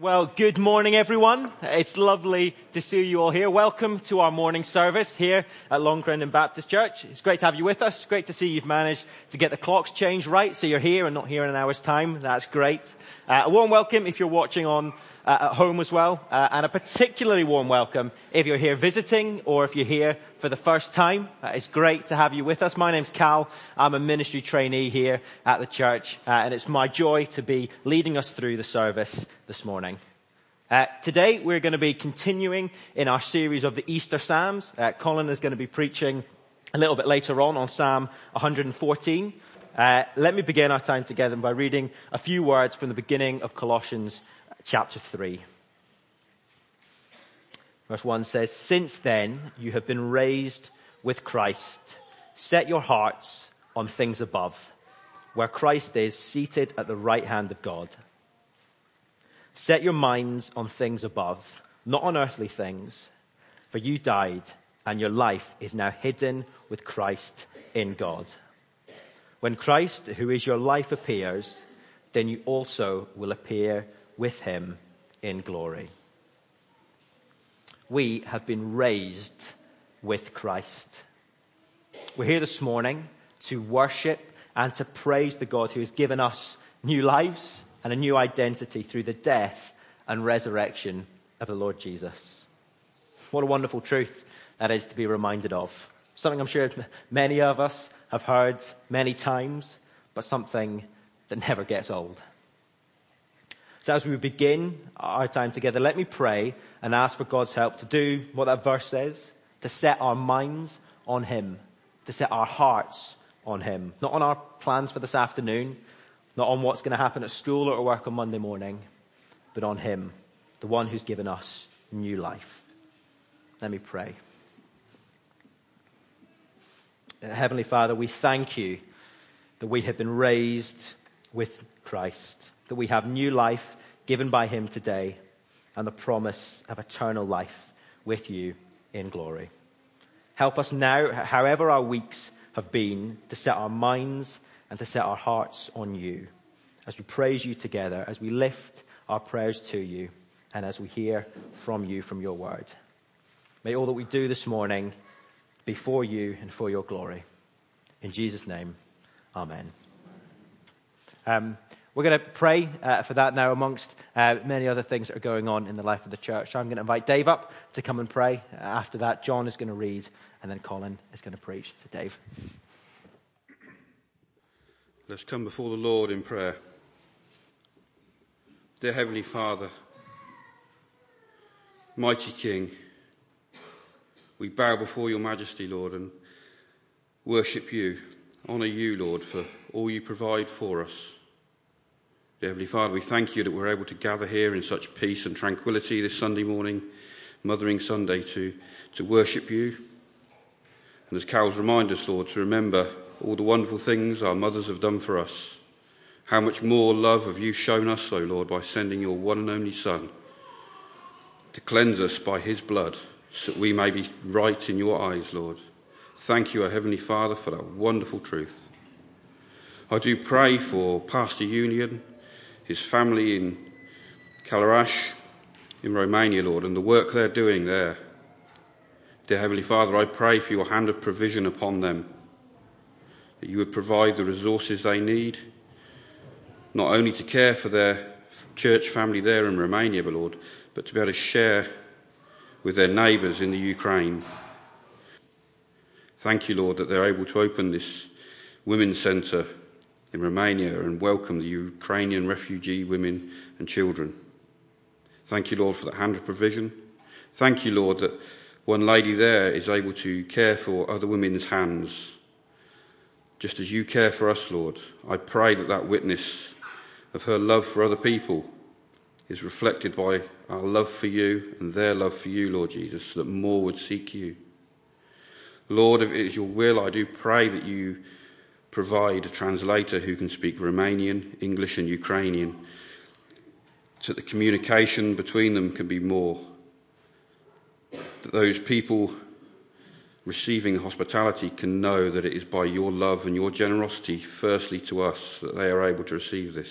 Well, good morning, everyone. It's lovely to see you all here. Welcome to our morning service here at Long Crendon Baptist Church. It's great to have you with us. Great to see you've managed to get the clocks changed right, so you're here and not here in an hour's time. That's great. Uh, a warm welcome if you're watching on uh, at home as well, uh, and a particularly warm welcome if you're here visiting or if you're here for the first time. Uh, it's great to have you with us. My name's Cal. I'm a ministry trainee here at the church, uh, and it's my joy to be leading us through the service this morning. Uh, today we're going to be continuing in our series of the Easter Psalms. Uh, Colin is going to be preaching a little bit later on on Psalm 114. Uh, let me begin our time together by reading a few words from the beginning of Colossians chapter 3. Verse 1 says, Since then you have been raised with Christ. Set your hearts on things above, where Christ is seated at the right hand of God. Set your minds on things above, not on earthly things, for you died and your life is now hidden with Christ in God. When Christ, who is your life, appears, then you also will appear with him in glory. We have been raised with Christ. We're here this morning to worship and to praise the God who has given us new lives and a new identity through the death and resurrection of the Lord Jesus. What a wonderful truth that is to be reminded of. Something I'm sure many of us have heard many times, but something that never gets old. So as we begin our time together, let me pray and ask for God's help to do what that verse says, to set our minds on Him, to set our hearts on Him, not on our plans for this afternoon, not on what's going to happen at school or at work on Monday morning, but on Him, the one who's given us new life. Let me pray. Heavenly Father, we thank you that we have been raised with Christ that we have new life given by him today and the promise of eternal life with you in glory. Help us now, however our weeks have been, to set our minds and to set our hearts on you as we praise you together, as we lift our prayers to you, and as we hear from you from your word. May all that we do this morning be for you and for your glory. In Jesus' name, amen. Um, we're going to pray uh, for that now amongst uh, many other things that are going on in the life of the church. So I'm going to invite Dave up to come and pray. After that, John is going to read, and then Colin is going to preach to Dave. Let's come before the Lord in prayer. Dear Heavenly Father, mighty King, we bow before your majesty, Lord, and worship you, honour you, Lord, for all you provide for us. Dear Heavenly Father, we thank you that we're able to gather here in such peace and tranquility this Sunday morning, Mothering Sunday, to, to worship you. And as Carol's remind us, Lord, to remember all the wonderful things our mothers have done for us. How much more love have you shown us, O Lord, by sending your one and only Son to cleanse us by his blood so that we may be right in your eyes, Lord. Thank you, O Heavenly Father, for that wonderful truth. I do pray for Pastor Union his family in Călărași in Romania, Lord, and the work they're doing there. Dear Heavenly Father, I pray for your hand of provision upon them, that you would provide the resources they need, not only to care for their church family there in Romania, but Lord, but to be able to share with their neighbours in the Ukraine. Thank you, Lord, that they're able to open this women's centre in Romania and welcome the Ukrainian refugee women and children. Thank you, Lord, for that hand of provision. Thank you, Lord, that one lady there is able to care for other women's hands, just as you care for us, Lord. I pray that that witness of her love for other people is reflected by our love for you and their love for you, Lord Jesus, so that more would seek you. Lord, if it is your will, I do pray that you provide a translator who can speak Romanian, English, and Ukrainian so that the communication between them can be more. That those people receiving hospitality can know that it is by your love and your generosity, firstly to us, that they are able to receive this.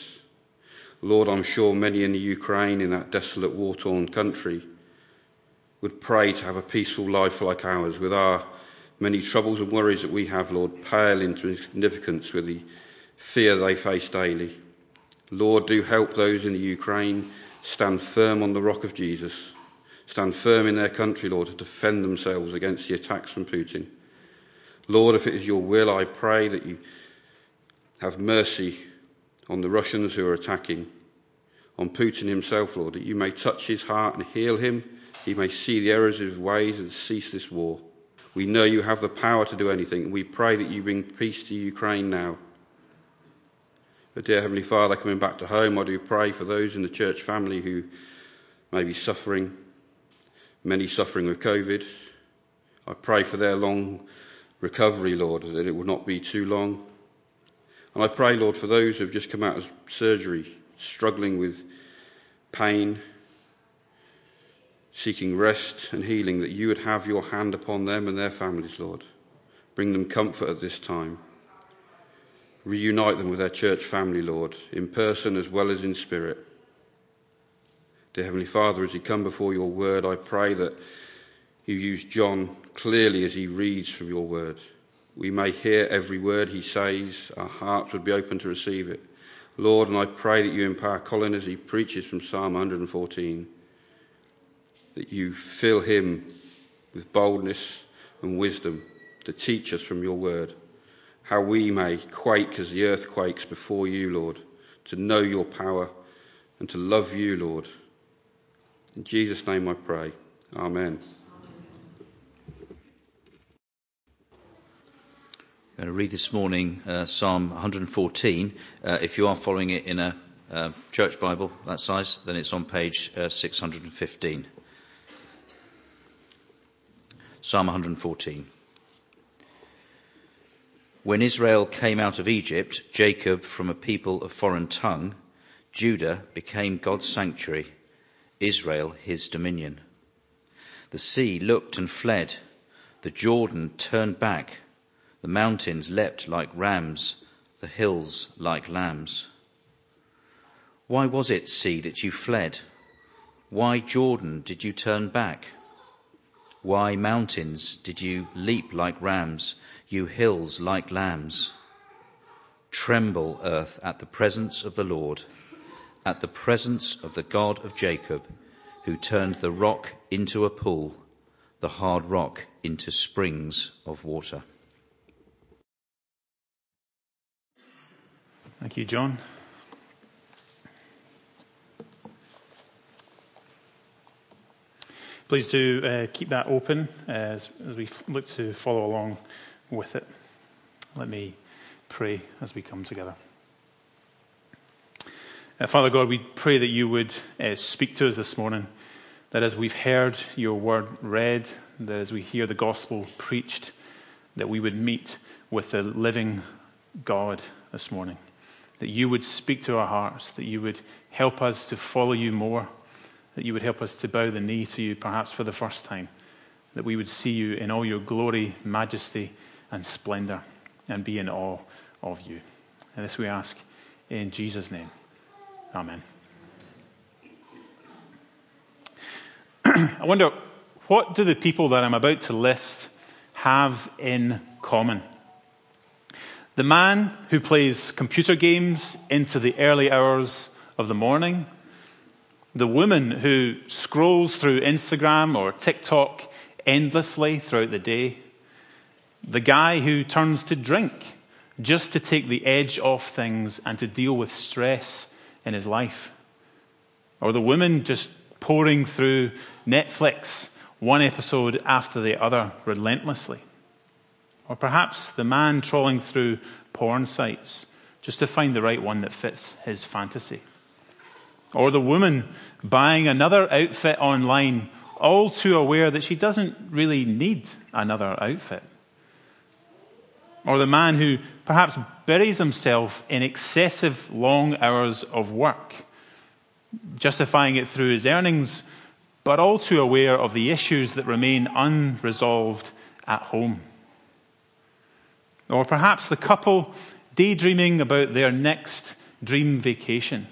Lord, I'm sure many in the Ukraine, in that desolate, war torn country, would pray to have a peaceful life like ours, with our many troubles and worries that we have, Lord, pale into insignificance with the fear they face daily. Lord, do help those in the Ukraine stand firm on the rock of Jesus, stand firm in their country, Lord, to defend themselves against the attacks from Putin. Lord, if it is your will, I pray that you have mercy on the Russians who are attacking, on Putin himself, Lord, that you may touch his heart and heal him. He may see the errors of his ways and cease this war. We know you have the power to do anything, we pray that you bring peace to Ukraine now. But, dear Heavenly Father, coming back to home, I do pray for those in the church family who may be suffering, many suffering with COVID. I pray for their long recovery, Lord, that it will not be too long. And I pray, Lord, for those who have just come out of surgery, struggling with pain, seeking rest and healing, that you would have your hand upon them and their families, Lord. Bring them comfort at this time. Reunite them with their church family, Lord, in person as well as in spirit. Dear Heavenly Father, as you come before your word, I pray that you use John clearly as he reads from your word we may hear every word he says, our hearts would be open to receive it. Lord, and I pray that you empower Colin as he preaches from Psalm 114, that you fill him with boldness and wisdom to teach us from your word, how we may quake as the earth quakes before you, Lord, to know your power and to love you, Lord. In Jesus' name I pray. Amen. I'm going to read this morning uh, Psalm 114. Uh, if you are following it in a uh, church Bible that size, then it's on page uh, 615. Psalm 114. When Israel came out of Egypt, Jacob from a people of foreign tongue, Judah became God's sanctuary, Israel his dominion. The sea looked and fled, the Jordan turned back, the mountains leapt like rams, the hills like lambs. Why was it, sea, that you fled? Why, Jordan, did you turn back? Why, mountains, did you leap like rams, you hills like lambs? Tremble, earth, at the presence of the Lord, at the presence of the God of Jacob, who turned the rock into a pool, the hard rock into springs of water. Thank you, John. Please do uh, keep that open as, as we look to follow along with it. Let me pray as we come together. Uh, Father God, we pray that you would uh, speak to us this morning, that as we've heard your word read, that as we hear the gospel preached, that we would meet with the living God this morning that you would speak to our hearts, that you would help us to follow you more, that you would help us to bow the knee to you perhaps for the first time, that we would see you in all your glory, majesty, and splendor, and be in awe of you. And this we ask in Jesus' name. Amen. I wonder, what do the people that I'm about to list have in common? The man who plays computer games into the early hours of the morning. The woman who scrolls through Instagram or TikTok endlessly throughout the day. The guy who turns to drink just to take the edge off things and to deal with stress in his life. Or the woman just pouring through Netflix one episode after the other relentlessly. Or perhaps the man trawling through porn sites just to find the right one that fits his fantasy. Or the woman buying another outfit online, all too aware that she doesn't really need another outfit. Or the man who perhaps buries himself in excessive long hours of work, justifying it through his earnings, but all too aware of the issues that remain unresolved at home. Or perhaps the couple daydreaming about their next dream vacation,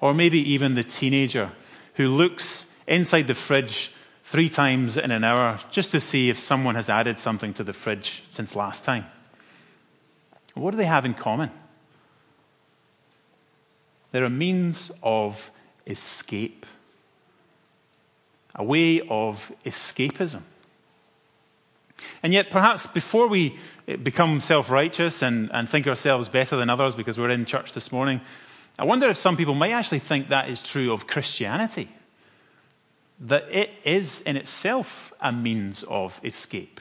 Or maybe even the teenager who looks inside the fridge three times in an hour just to see if someone has added something to the fridge since last time. What do they have in common? They're a means of escape, a way of escapism. And yet, perhaps before we become self righteous and, and think ourselves better than others because we're in church this morning, I wonder if some people might actually think that is true of Christianity that it is in itself a means of escape.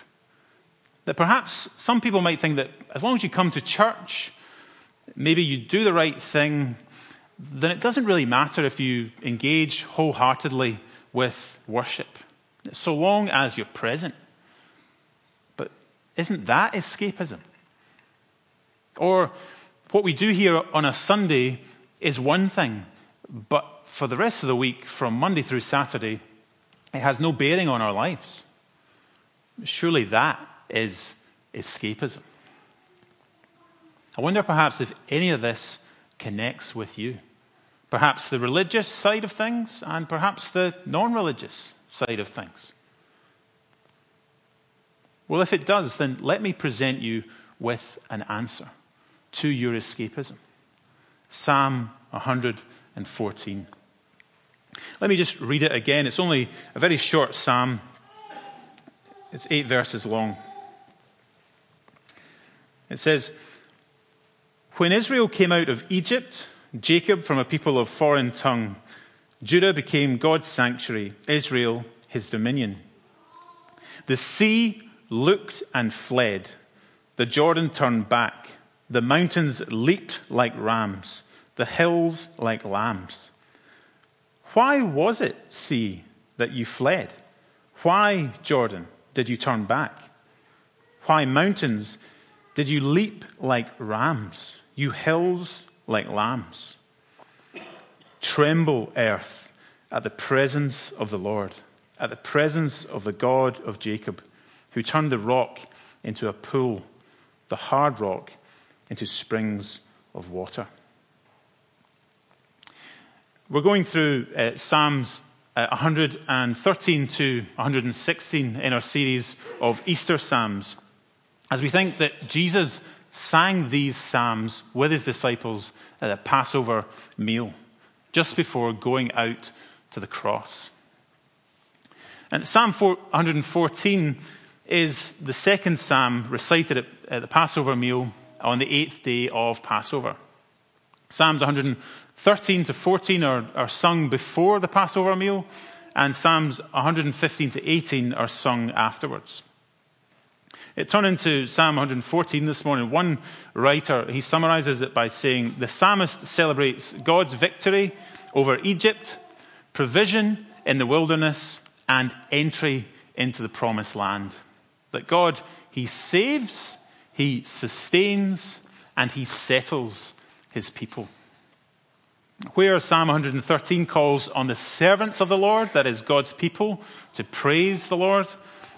That perhaps some people might think that as long as you come to church, maybe you do the right thing, then it doesn't really matter if you engage wholeheartedly with worship, so long as you're present. But isn't that escapism? Or what we do here on a Sunday is one thing, but for the rest of the week, from Monday through Saturday, it has no bearing on our lives. Surely that is escapism. I wonder perhaps if any of this connects with you. Perhaps the religious side of things and perhaps the non religious side of things. Well, if it does, then let me present you with an answer to your escapism. Psalm 114. Let me just read it again. It's only a very short psalm, it's eight verses long. It says, When Israel came out of Egypt, Jacob from a people of foreign tongue, Judah became God's sanctuary, Israel his dominion. The sea looked and fled, the Jordan turned back, the mountains leaped like rams, the hills like lambs. Why was it, sea, that you fled? Why, Jordan, did you turn back? Why, mountains, did you leap like rams, you hills like lambs? Tremble, earth, at the presence of the Lord, at the presence of the God of Jacob, who turned the rock into a pool, the hard rock into springs of water. We're going through uh, Psalms uh, 113 to 116 in our series of Easter Psalms as we think that Jesus sang these Psalms with his disciples at a Passover meal just before going out to the cross. And Psalm 114 is the second Psalm recited at the Passover meal on the eighth day of Passover. Psalms 113 to 14 are, are sung before the Passover meal, and Psalms 115 to 18 are sung afterwards. It turned into Psalm 114 this morning. One writer, he summarizes it by saying, the psalmist celebrates God's victory over Egypt, provision in the wilderness, and entry into the promised land. That God, he saves, he sustains, and he settles his people. Where Psalm 113 calls on the servants of the Lord, that is God's people, to praise the Lord,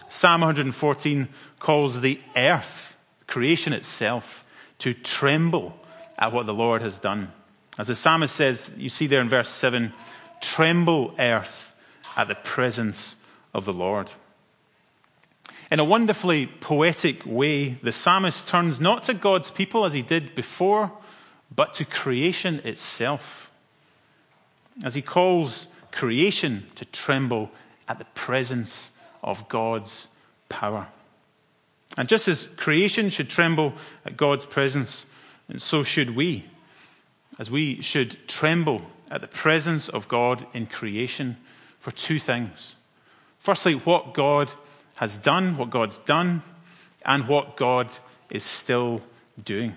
Psalm 114 calls the earth, creation itself, to tremble at what the Lord has done. As the psalmist says, you see there in verse 7, tremble earth at the presence of the Lord. In a wonderfully poetic way, the psalmist turns not to God's people as he did before, but to creation itself. As he calls creation to tremble at the presence of God's power. And just as creation should tremble at God's presence, and so should we, as we should tremble at the presence of God in creation for two things. Firstly, what God has done, what God's done, and what God is still doing.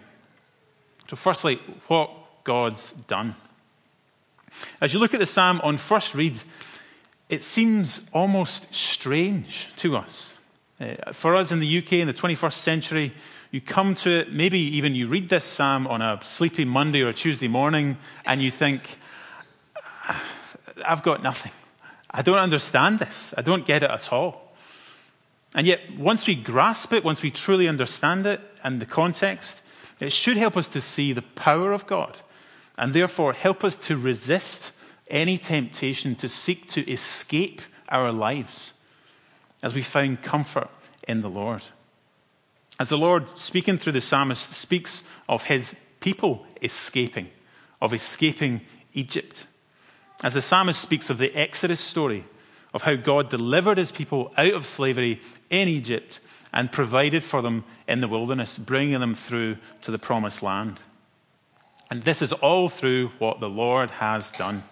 So, firstly, what God's done. As you look at the psalm on first read, it seems almost strange to us. Uh, for us in the UK in the 21st century, you come to it, maybe even you read this psalm on a sleepy Monday or a Tuesday morning, and you think, I've got nothing. I don't understand this. I don't get it at all. And yet, once we grasp it, once we truly understand it and the context, it should help us to see the power of God and therefore help us to resist any temptation to seek to escape our lives as we find comfort in the Lord. As the Lord, speaking through the psalmist, speaks of his people escaping, of escaping Egypt. As the psalmist speaks of the Exodus story, of how God delivered his people out of slavery in Egypt and provided for them in the wilderness, bringing them through to the promised land. And this is all through what the Lord has done.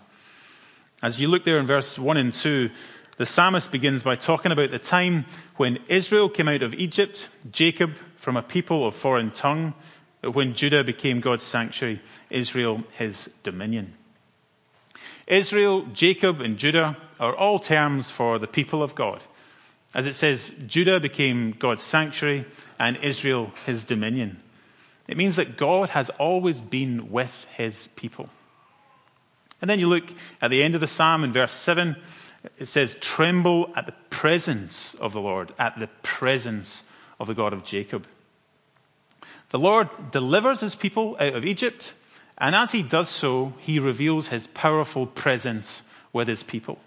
As you look there in verse 1 and 2, the psalmist begins by talking about the time when Israel came out of Egypt, Jacob from a people of foreign tongue, when Judah became God's sanctuary, Israel his dominion. Israel, Jacob, and Judah are all terms for the people of God. As it says, Judah became God's sanctuary and Israel his dominion. It means that God has always been with his people. And then you look at the end of the psalm in verse 7, it says, Tremble at the presence of the Lord, at the presence of the God of Jacob. The Lord delivers his people out of Egypt, and as he does so, he reveals his powerful presence with his people.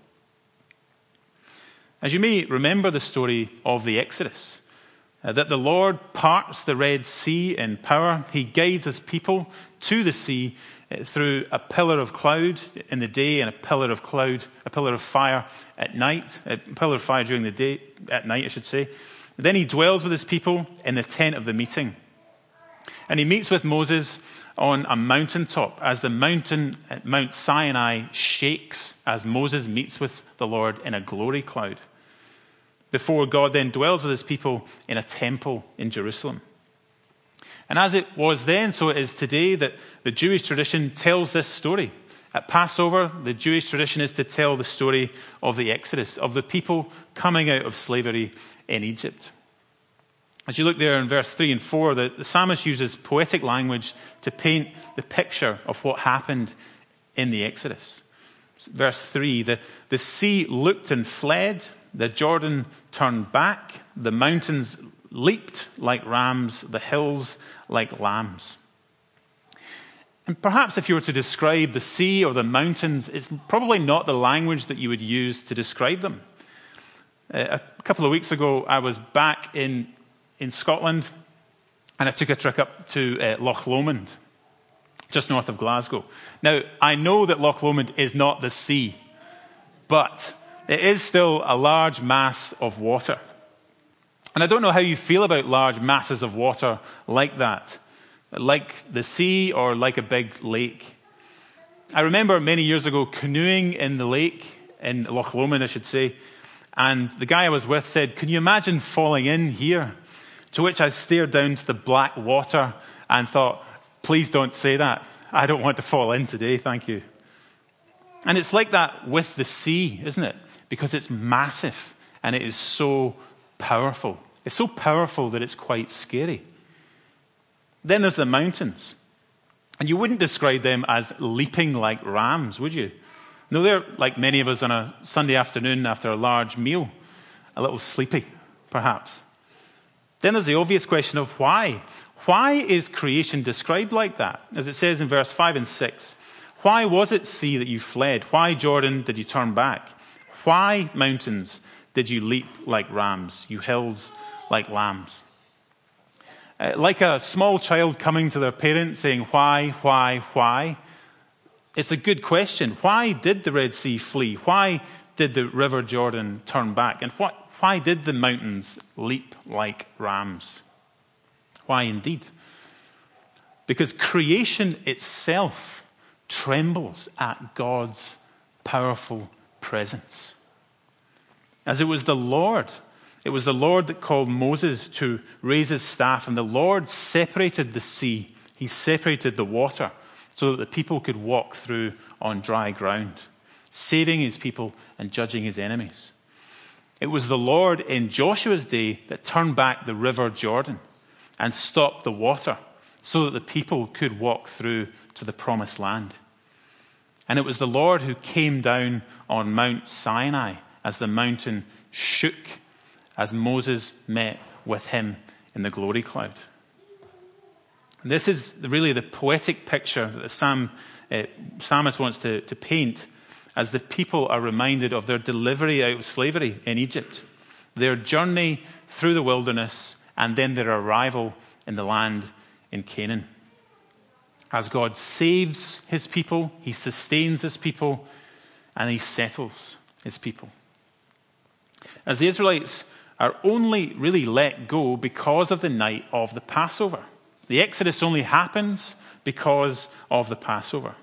As you may remember the story of the Exodus, uh, that the Lord parts the Red Sea in power. He guides his people to the sea uh, through a pillar of cloud in the day and a pillar of cloud, a pillar of fire at night, a pillar of fire during the day, at night, I should say. Then he dwells with his people in the tent of the meeting. And he meets with Moses on a mountaintop as the mountain at Mount Sinai shakes as Moses meets with the Lord in a glory cloud before God then dwells with his people in a temple in Jerusalem. And as it was then, so it is today that the Jewish tradition tells this story. At Passover, the Jewish tradition is to tell the story of the Exodus, of the people coming out of slavery in Egypt. As you look there in verse 3 and 4, the, the psalmist uses poetic language to paint the picture of what happened in the Exodus. Verse 3 the, the sea looked and fled, the Jordan turned back, the mountains leaped like rams, the hills like lambs. And perhaps if you were to describe the sea or the mountains, it's probably not the language that you would use to describe them. Uh, a couple of weeks ago, I was back in, in Scotland and I took a trip up to uh, Loch Lomond, just north of Glasgow. Now, I know that Loch Lomond is not the sea, but it is still a large mass of water. And I don't know how you feel about large masses of water like that, like the sea or like a big lake. I remember many years ago canoeing in the lake, in Loch Lomond, I should say, and the guy I was with said, Can you imagine falling in here? To which I stared down to the black water and thought, Please don't say that. I don't want to fall in today, thank you. And it's like that with the sea, isn't it? Because it's massive and it is so powerful. It's so powerful that it's quite scary. Then there's the mountains. And you wouldn't describe them as leaping like rams, would you? No, they're like many of us on a Sunday afternoon after a large meal, a little sleepy, perhaps. Then there's the obvious question of why. Why is creation described like that? As it says in verse 5 and 6. Why was it sea that you fled? Why, Jordan, did you turn back? Why, mountains, did you leap like rams, you hills like lambs? Uh, like a small child coming to their parents saying, Why, why, why? It's a good question. Why did the Red Sea flee? Why did the River Jordan turn back? And what, why did the mountains leap like rams? Why indeed? Because creation itself trembles at God's powerful presence. As it was the Lord, it was the Lord that called Moses to raise his staff, and the Lord separated the sea. He separated the water so that the people could walk through on dry ground, saving his people and judging his enemies. It was the Lord in Joshua's day that turned back the river Jordan and stopped the water so that the people could walk through to the promised land. And it was the Lord who came down on Mount Sinai as the mountain shook as Moses met with him in the glory cloud. And this is really the poetic picture that the psalm uh, psalmist wants to, to paint as the people are reminded of their delivery out of slavery in Egypt, their journey through the wilderness, and then their arrival in the land in Canaan. As God saves his people, he sustains his people, and he settles his people. As the Israelites are only really let go because of the night of the Passover. The Exodus only happens because of the Passover.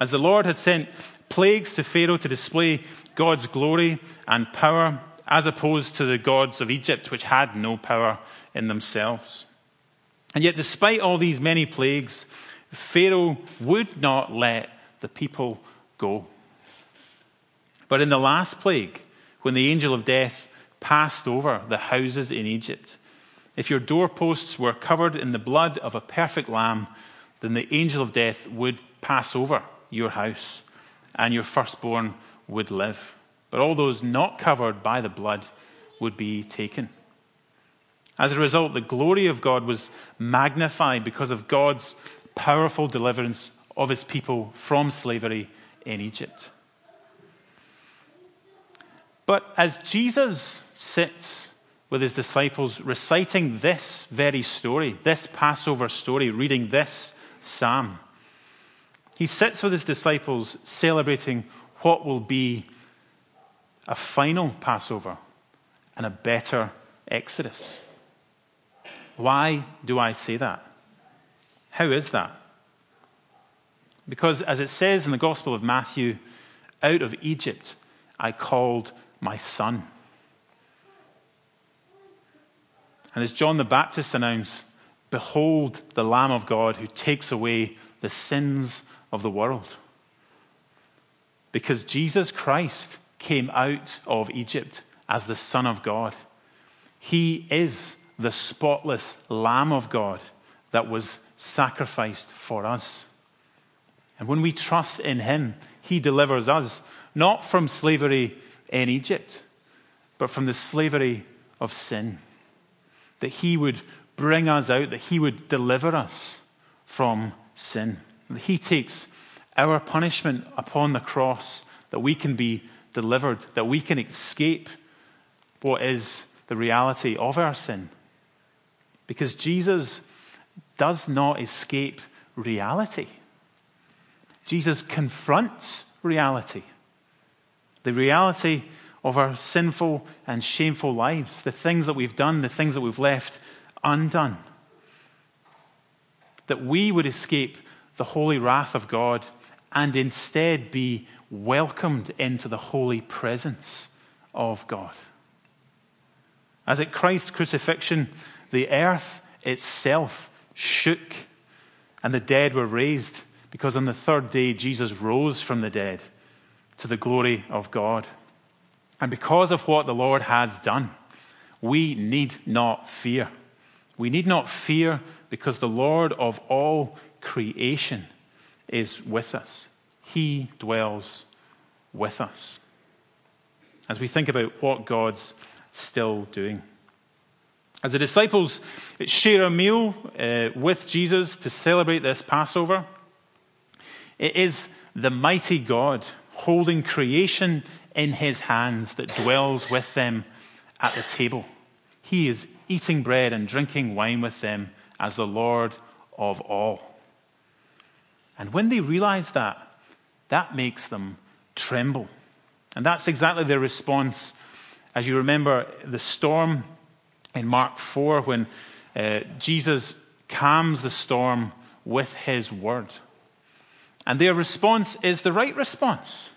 As the Lord had sent plagues to Pharaoh to display God's glory and power, as opposed to the gods of Egypt, which had no power in themselves. And yet, despite all these many plagues, Pharaoh would not let the people go. But in the last plague, when the angel of death passed over the houses in Egypt, if your doorposts were covered in the blood of a perfect lamb, then the angel of death would pass over your house, and your firstborn would live. But all those not covered by the blood would be taken. As a result, the glory of God was magnified because of God's powerful deliverance of his people from slavery in Egypt. But as Jesus sits with his disciples reciting this very story, this Passover story, reading this psalm, he sits with his disciples celebrating what will be a final Passover and a better Exodus. Why do I say that? How is that? Because, as it says in the Gospel of Matthew, out of Egypt I called my son. And as John the Baptist announced, Behold the Lamb of God who takes away the sins of the world. Because Jesus Christ came out of Egypt as the Son of God. He is the spotless Lamb of God that was sacrificed for us. And when we trust in Him, He delivers us not from slavery in Egypt, but from the slavery of sin. That He would bring us out, that He would deliver us from sin. He takes our punishment upon the cross, that we can be delivered, that we can escape what is the reality of our sin. Because Jesus does not escape reality. Jesus confronts reality. The reality of our sinful and shameful lives, the things that we've done, the things that we've left undone. That we would escape the holy wrath of God and instead be welcomed into the holy presence of God. As at Christ's crucifixion, the earth itself shook and the dead were raised because on the third day Jesus rose from the dead to the glory of God. And because of what the Lord has done, we need not fear. We need not fear because the Lord of all creation is with us. He dwells with us. As we think about what God's still doing. As the disciples share a meal uh, with Jesus to celebrate this Passover, it is the mighty God holding creation in his hands that dwells with them at the table. He is eating bread and drinking wine with them as the Lord of all. And when they realize that, that makes them tremble. And that's exactly their response. As you remember, the storm in Mark 4 when uh, Jesus calms the storm with his word. And their response is the right response.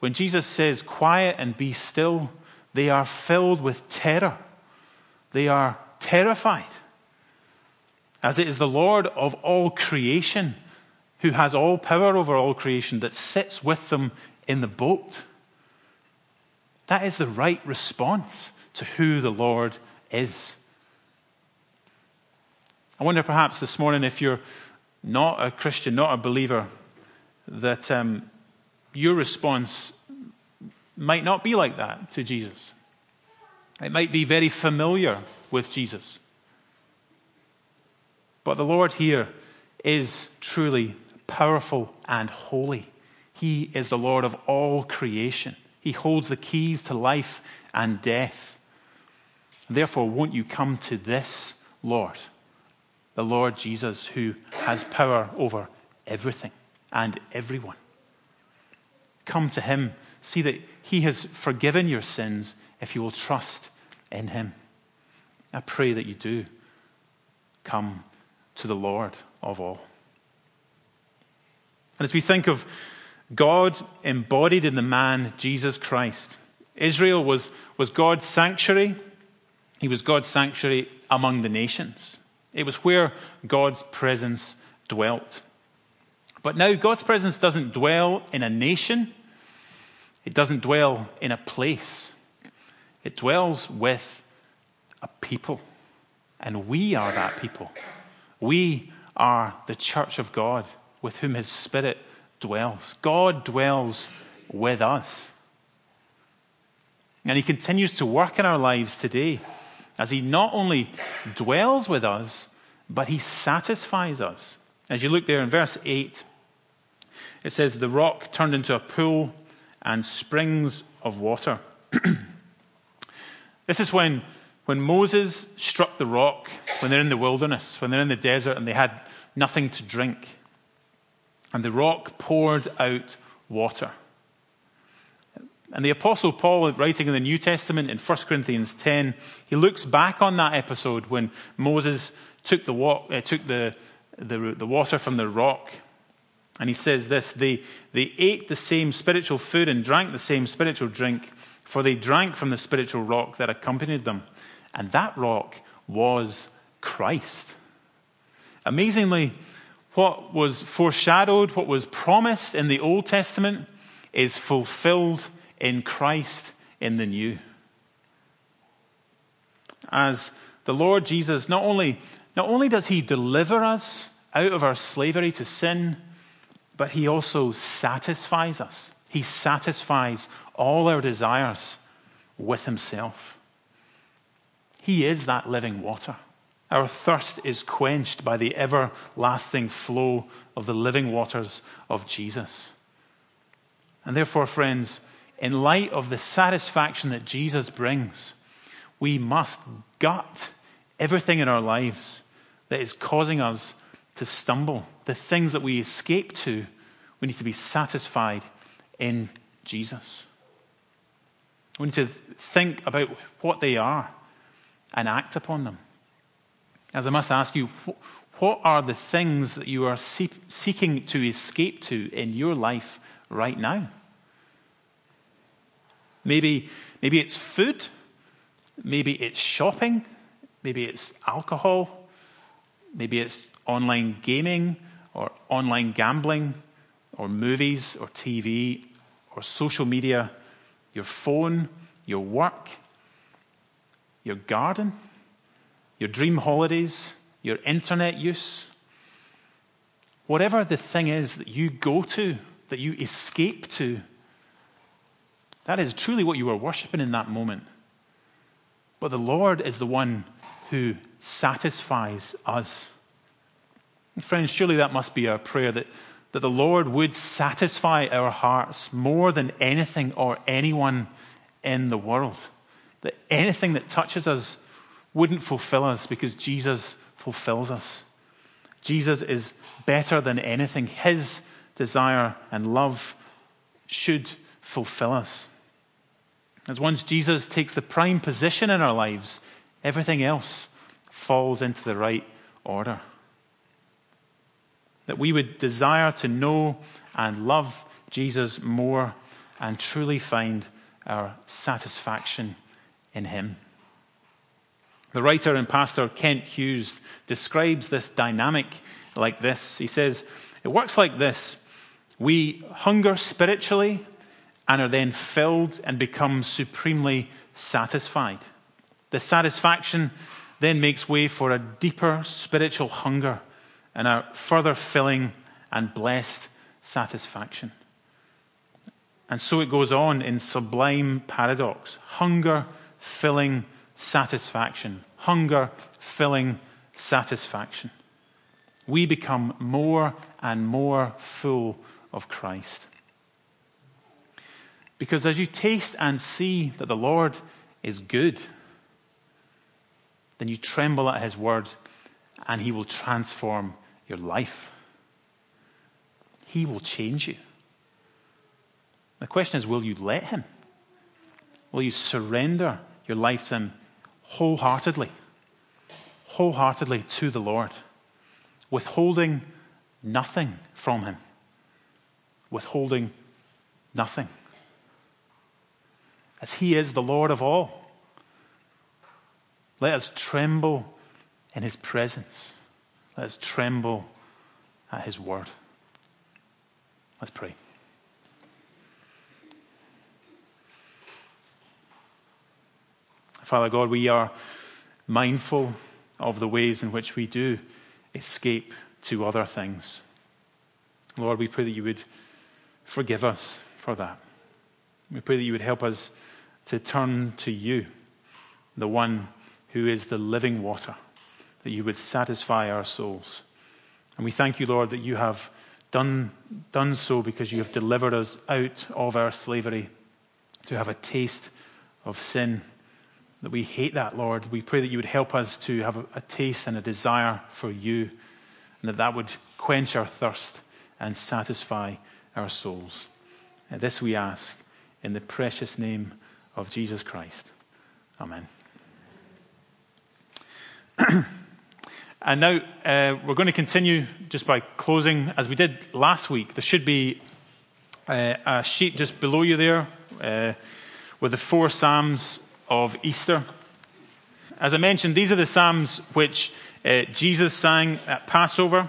When Jesus says, Quiet and be still, they are filled with terror. They are terrified. As it is the Lord of all creation, who has all power over all creation, that sits with them in the boat. That is the right response to who the Lord is. I wonder perhaps this morning if you're not a Christian, not a believer, that um, your response might not be like that to Jesus. It might be very familiar with Jesus. But the Lord here is truly powerful and holy. He is the Lord of all creation. He holds the keys to life and death. Therefore, won't you come to this Lord, the Lord Jesus, who has power over everything and everyone? Come to him. See that he has forgiven your sins if you will trust in him. I pray that you do come to the Lord of all. And as we think of God embodied in the man Jesus Christ, Israel was, was God's sanctuary. He was God's sanctuary among the nations. It was where God's presence dwelt. But now God's presence doesn't dwell in a nation. It doesn't dwell in a place. It dwells with a people. And we are that people. We are the church of God with whom his spirit dwells. God dwells with us. And he continues to work in our lives today as he not only dwells with us, but he satisfies us. As you look there in verse 8, it says, The rock turned into a pool and springs of water. this is when, when Moses struck the rock, when they're in the wilderness, when they're in the desert and they had nothing to drink. And the rock poured out water. And the Apostle Paul, writing in the New Testament in 1 Corinthians 10, he looks back on that episode when Moses took the, uh, took the, the, the water from the rock and he says this they, they ate the same spiritual food and drank the same spiritual drink, for they drank from the spiritual rock that accompanied them. And that rock was Christ. Amazingly, what was foreshadowed, what was promised in the Old Testament, is fulfilled in Christ in the New. As the Lord Jesus, not only, not only does he deliver us out of our slavery to sin, but He also satisfies us. He satisfies all our desires with Himself. He is that living water. Our thirst is quenched by the everlasting flow of the living waters of Jesus. And therefore, friends, in light of the satisfaction that Jesus brings, we must gut everything in our lives that is causing us to stumble. The things that we escape to, we need to be satisfied in Jesus. We need to think about what they are and act upon them. As I must ask you, what are the things that you are seeking to escape to in your life right now? Maybe, maybe it's food. Maybe it's shopping. Maybe it's alcohol. Maybe it's online gaming or online gambling or movies or TV or social media, your phone, your work, your garden, your dream holidays, your internet use. Whatever the thing is that you go to, that you escape to, that is truly what you are worshipping in that moment. But the Lord is the one who satisfies us. Friends, surely that must be our prayer that, that the Lord would satisfy our hearts more than anything or anyone in the world. That anything that touches us wouldn't fulfill us because Jesus fulfills us. Jesus is better than anything. His desire and love should fulfill us. As once Jesus takes the prime position in our lives, everything else falls into the right order that we would desire to know and love Jesus more and truly find our satisfaction in Him. The writer and pastor Kent Hughes describes this dynamic like this. He says, It works like this. We hunger spiritually and are then filled and become supremely satisfied. The satisfaction then makes way for a deeper spiritual hunger and a further filling and blessed satisfaction. And so it goes on in sublime paradox hunger, filling, satisfaction. Hunger, filling, satisfaction. we become more and more full of Christ. Because as you taste and see that the Lord is good, then you tremble at his word and he will transform your life. He will change you. The question is will you let him? Will you surrender your life to him wholeheartedly? Wholeheartedly to the Lord, withholding nothing from him. Withholding nothing. As he is the Lord of all. Let us tremble in his presence. Let us tremble at his word. Let's pray. Father God, we are mindful of the ways in which we do escape to other things. Lord, we pray that you would forgive us for that. We pray that you would help us to turn to you, the one who is the living water, that you would satisfy our souls. And we thank you, Lord, that you have done, done so because you have delivered us out of our slavery to have a taste of sin. That we hate that, Lord. We pray that you would help us to have a, taste and a desire for you, and that that would quench our thirst and satisfy our souls. And this we ask in the precious name of Jesus Christ. Amen. and now uh, we're going to continue just by closing as we did last week. There should be uh, a sheet just below you there uh, with the four Psalms of Easter. As I mentioned, these are the Psalms which uh, Jesus sang at Passover.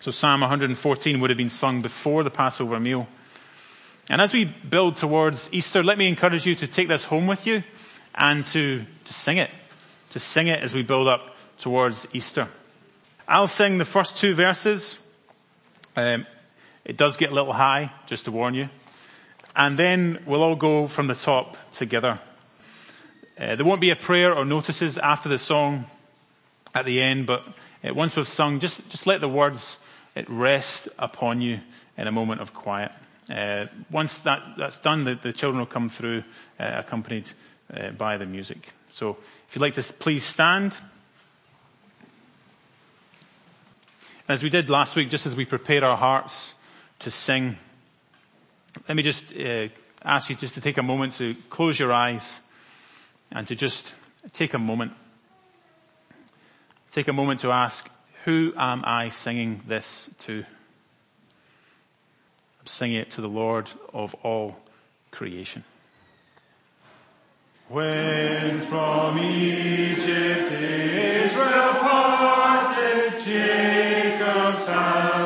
So Psalm 114 would have been sung before the Passover meal. And as we build towards Easter, let me encourage you to take this home with you and to, to sing it to sing it as we build up towards Easter. I'll sing the first two verses. Um, it does get a little high, just to warn you. And then we'll all go from the top together. Uh, there won't be a prayer or notices after the song at the end, but uh, once we've sung, just, just let the words it rest upon you in a moment of quiet. Uh, once that, that's done, the, the, children will come through uh, accompanied uh, by the music. So if you'd like to please stand. As we did last week, just as we prepare our hearts to sing, let me just uh, ask you just to take a moment to close your eyes and to just take a moment. Take a moment to ask, who am I singing this to? I'm singing it to the Lord of all creation. When from Egypt Israel parted, Jacob's house